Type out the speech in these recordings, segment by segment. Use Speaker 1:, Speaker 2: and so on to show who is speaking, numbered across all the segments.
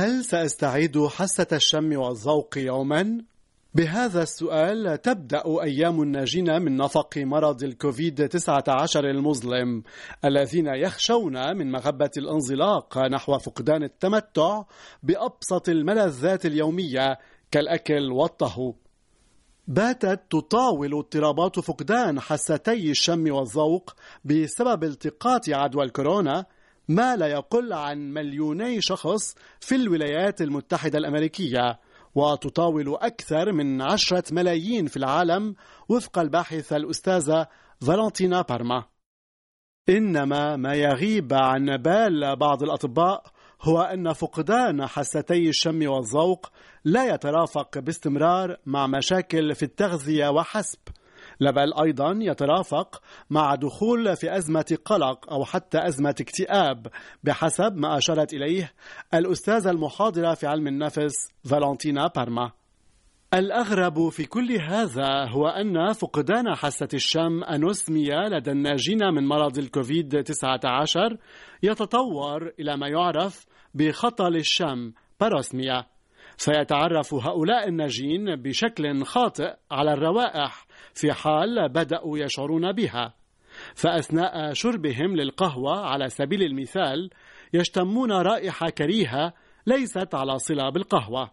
Speaker 1: هل سأستعيد حاسة الشم والذوق يوما؟ بهذا السؤال تبدأ أيام الناجين من نفق مرض الكوفيد 19 المظلم الذين يخشون من مغبة الانزلاق نحو فقدان التمتع بأبسط الملذات اليومية كالأكل والطهو باتت تطاول اضطرابات فقدان حستي الشم والذوق بسبب التقاط عدوى الكورونا ما لا يقل عن مليوني شخص في الولايات المتحدة الأمريكية وتطاول أكثر من عشرة ملايين في العالم وفق الباحثة الأستاذة فالنتينا بارما. إنما ما يغيب عن بال بعض الأطباء هو أن فقدان حستي الشم والذوق لا يترافق باستمرار مع مشاكل في التغذية وحسب. بل أيضا يترافق مع دخول في أزمة قلق أو حتى أزمة اكتئاب بحسب ما أشارت إليه الأستاذة المحاضرة في علم النفس فالنتينا بارما. الأغرب في كل هذا هو أن فقدان حاسة الشم أنوسميا لدى الناجين من مرض الكوفيد 19 يتطور إلى ما يعرف بخطل الشم باروسميا سيتعرف هؤلاء الناجين بشكل خاطئ على الروائح في حال بدأوا يشعرون بها. فأثناء شربهم للقهوة على سبيل المثال يشتمون رائحة كريهة ليست على صلة بالقهوة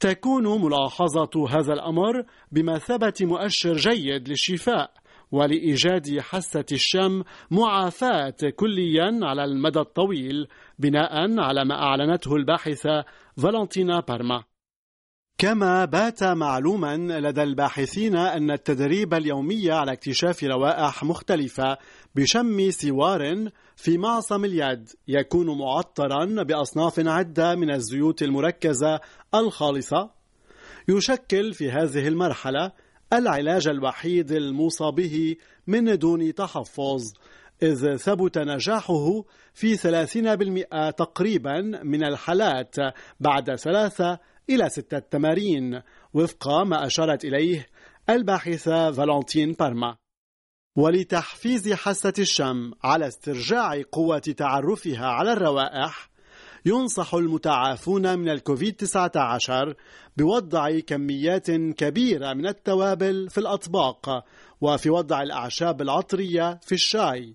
Speaker 1: تكون ملاحظة هذا الأمر بمثابة مؤشر جيد للشفاء ولإيجاد حاسة الشم معافاة كليا على المدى الطويل بناء على ما أعلنته الباحثة فالنتينا بارما. كما بات معلوما لدى الباحثين أن التدريب اليومي على اكتشاف روائح مختلفة بشم سوار في معصم اليد يكون معطرا بأصناف عدة من الزيوت المركزة الخالصة يشكل في هذه المرحلة العلاج الوحيد الموصى به من دون تحفظ إذ ثبت نجاحه في 30% تقريبا من الحالات بعد ثلاثة إلى ستة تمارين وفق ما أشارت إليه الباحثة فالنتين بارما. ولتحفيز حاسة الشم على استرجاع قوة تعرفها على الروائح ينصح المتعافون من الكوفيد-19 بوضع كميات كبيرة من التوابل في الأطباق وفي وضع الأعشاب العطرية في الشاي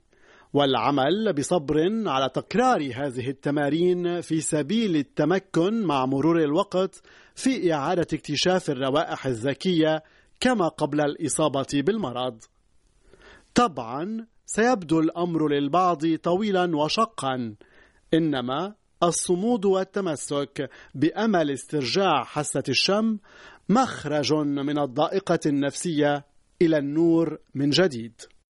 Speaker 1: والعمل بصبر على تكرار هذه التمارين في سبيل التمكن مع مرور الوقت في إعادة اكتشاف الروائح الذكية كما قبل الإصابة بالمرض. طبعا سيبدو الأمر للبعض طويلا وشقا إنما الصمود والتمسك بأمل استرجاع حاسة الشم مخرج من الضائقة النفسية إلى النور من جديد.